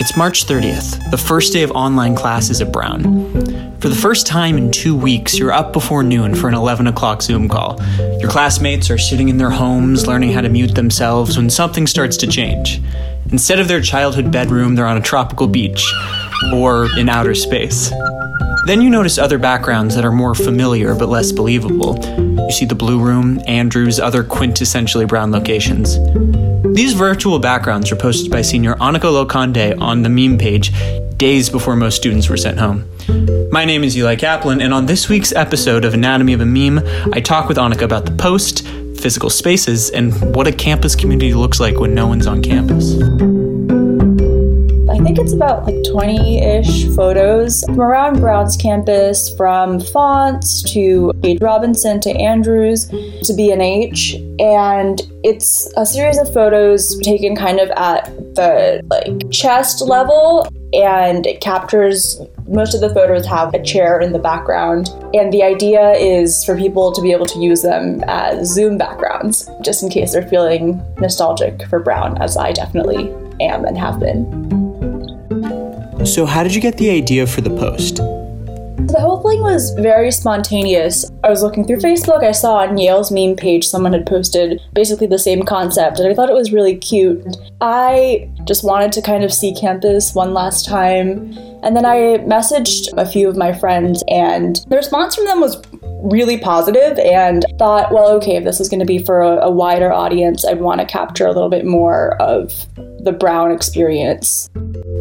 It's March 30th, the first day of online classes at Brown. For the first time in two weeks, you're up before noon for an 11 o'clock Zoom call. Your classmates are sitting in their homes learning how to mute themselves when something starts to change. Instead of their childhood bedroom, they're on a tropical beach or in outer space. Then you notice other backgrounds that are more familiar but less believable. You see the Blue Room, Andrews, other quintessentially brown locations. These virtual backgrounds were posted by senior Annika Lokonde on the meme page days before most students were sent home. My name is Eli Kaplan, and on this week's episode of Anatomy of a Meme, I talk with Annika about the post, physical spaces, and what a campus community looks like when no one's on campus. Think it's about like 20 ish photos from around Brown's campus, from Faunce to Page Robinson to Andrews to B&H. And it's a series of photos taken kind of at the like chest level and it captures most of the photos have a chair in the background. And the idea is for people to be able to use them as zoom backgrounds just in case they're feeling nostalgic for brown as i definitely am and have been so, how did you get the idea for the post? The whole thing was very spontaneous. I was looking through Facebook, I saw on Yale's meme page someone had posted basically the same concept, and I thought it was really cute. I just wanted to kind of see campus one last time. And then I messaged a few of my friends, and the response from them was really positive and thought, well, okay, if this is going to be for a, a wider audience, I'd want to capture a little bit more of the Brown experience.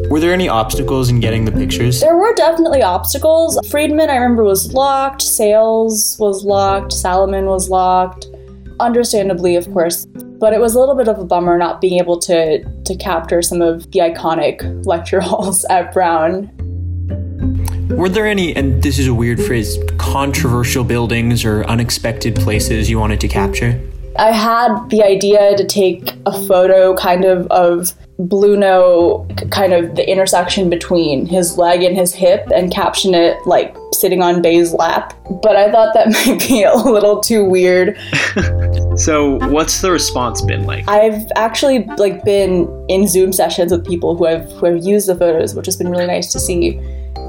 Were there any obstacles in getting the pictures? There were definitely obstacles. Friedman, I remember, was locked. Sayles was locked. Salomon was locked. Understandably, of course. But it was a little bit of a bummer not being able to, to capture some of the iconic lecture halls at Brown. Were there any, and this is a weird phrase, controversial buildings or unexpected places you wanted to capture? I had the idea to take a photo kind of of Bruno, kind of the intersection between his leg and his hip, and caption it like sitting on Bay's lap. But I thought that might be a little too weird. so, what's the response been like? I've actually like been in Zoom sessions with people who have who have used the photos, which has been really nice to see.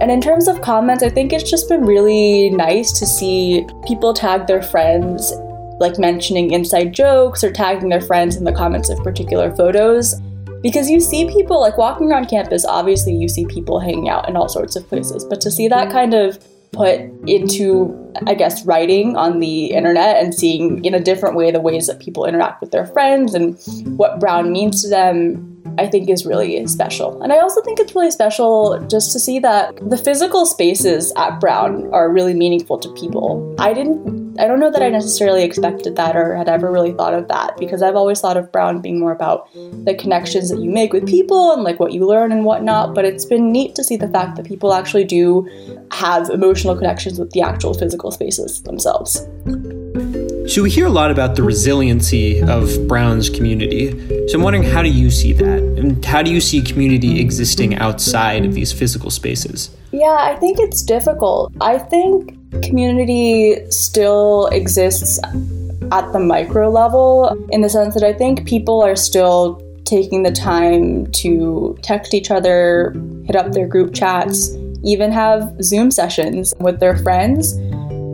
And in terms of comments, I think it's just been really nice to see people tag their friends like mentioning inside jokes or tagging their friends in the comments of particular photos. Because you see people like walking around campus, obviously, you see people hanging out in all sorts of places, but to see that mm-hmm. kind of put into, I guess, writing on the internet and seeing in a different way the ways that people interact with their friends and what Brown means to them I think is really special. And I also think it's really special just to see that the physical spaces at Brown are really meaningful to people. I didn't I don't know that I necessarily expected that or had ever really thought of that because I've always thought of Brown being more about the connections that you make with people and like what you learn and whatnot. But it's been neat to see the fact that people actually do have emotional connections with the actual physical spaces themselves. So we hear a lot about the resiliency of Brown's community. So I'm wondering how do you see that? And how do you see community existing outside of these physical spaces? Yeah, I think it's difficult. I think community still exists at the micro level in the sense that I think people are still taking the time to text each other, hit up their group chats, even have Zoom sessions with their friends.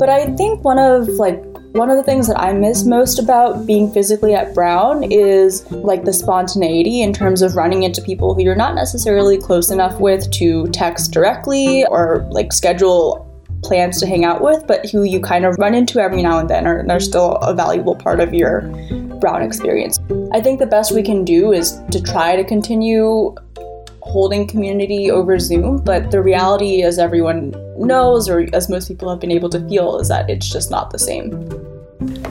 But I think one of like one of the things that I miss most about being physically at Brown is like the spontaneity in terms of running into people who you're not necessarily close enough with to text directly or like schedule plans to hang out with, but who you kind of run into every now and then and they're still a valuable part of your Brown experience. I think the best we can do is to try to continue holding community over Zoom, but the reality, as everyone knows, or as most people have been able to feel, is that it's just not the same.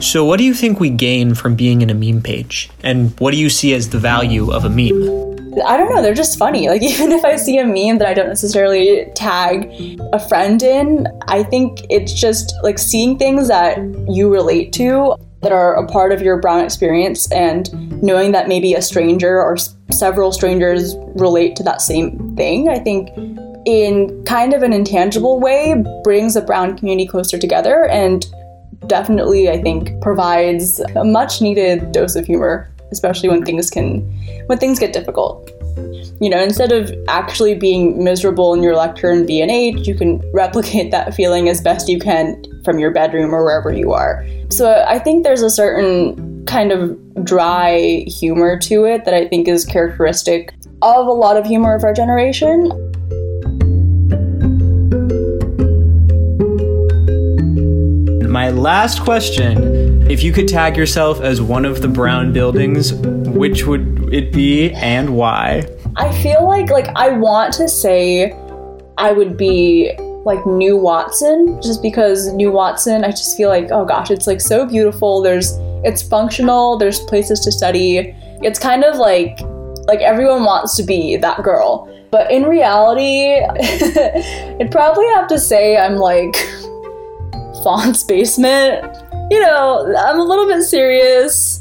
So, what do you think we gain from being in a meme page? And what do you see as the value of a meme? I don't know, they're just funny. Like, even if I see a meme that I don't necessarily tag a friend in, I think it's just like seeing things that you relate to that are a part of your Brown experience and knowing that maybe a stranger or s- several strangers relate to that same thing, I think in kind of an intangible way brings the Brown community closer together and definitely, I think, provides a much needed dose of humor, especially when things can when things get difficult. You know, instead of actually being miserable in your lecture in B&H, you can replicate that feeling as best you can from your bedroom or wherever you are. So I think there's a certain kind of dry humor to it that I think is characteristic of a lot of humor of our generation. My last question if you could tag yourself as one of the brown buildings, which would it be and why? I feel like like I want to say I would be like New Watson just because New Watson I just feel like oh gosh it's like so beautiful. There's it's functional. There's places to study. It's kind of like like everyone wants to be that girl. But in reality I'd probably have to say I'm like Faunce basement. You know I'm a little bit serious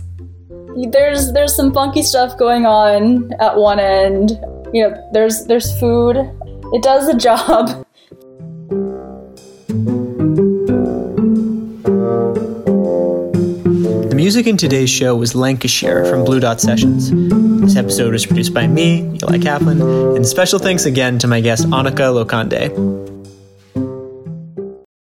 there's there's some funky stuff going on at one end. You know, there's there's food. It does the job. The music in today's show was Lancashire from Blue Dot Sessions. This episode was produced by me, Eli Kaplan, and special thanks again to my guest Annika Lokande.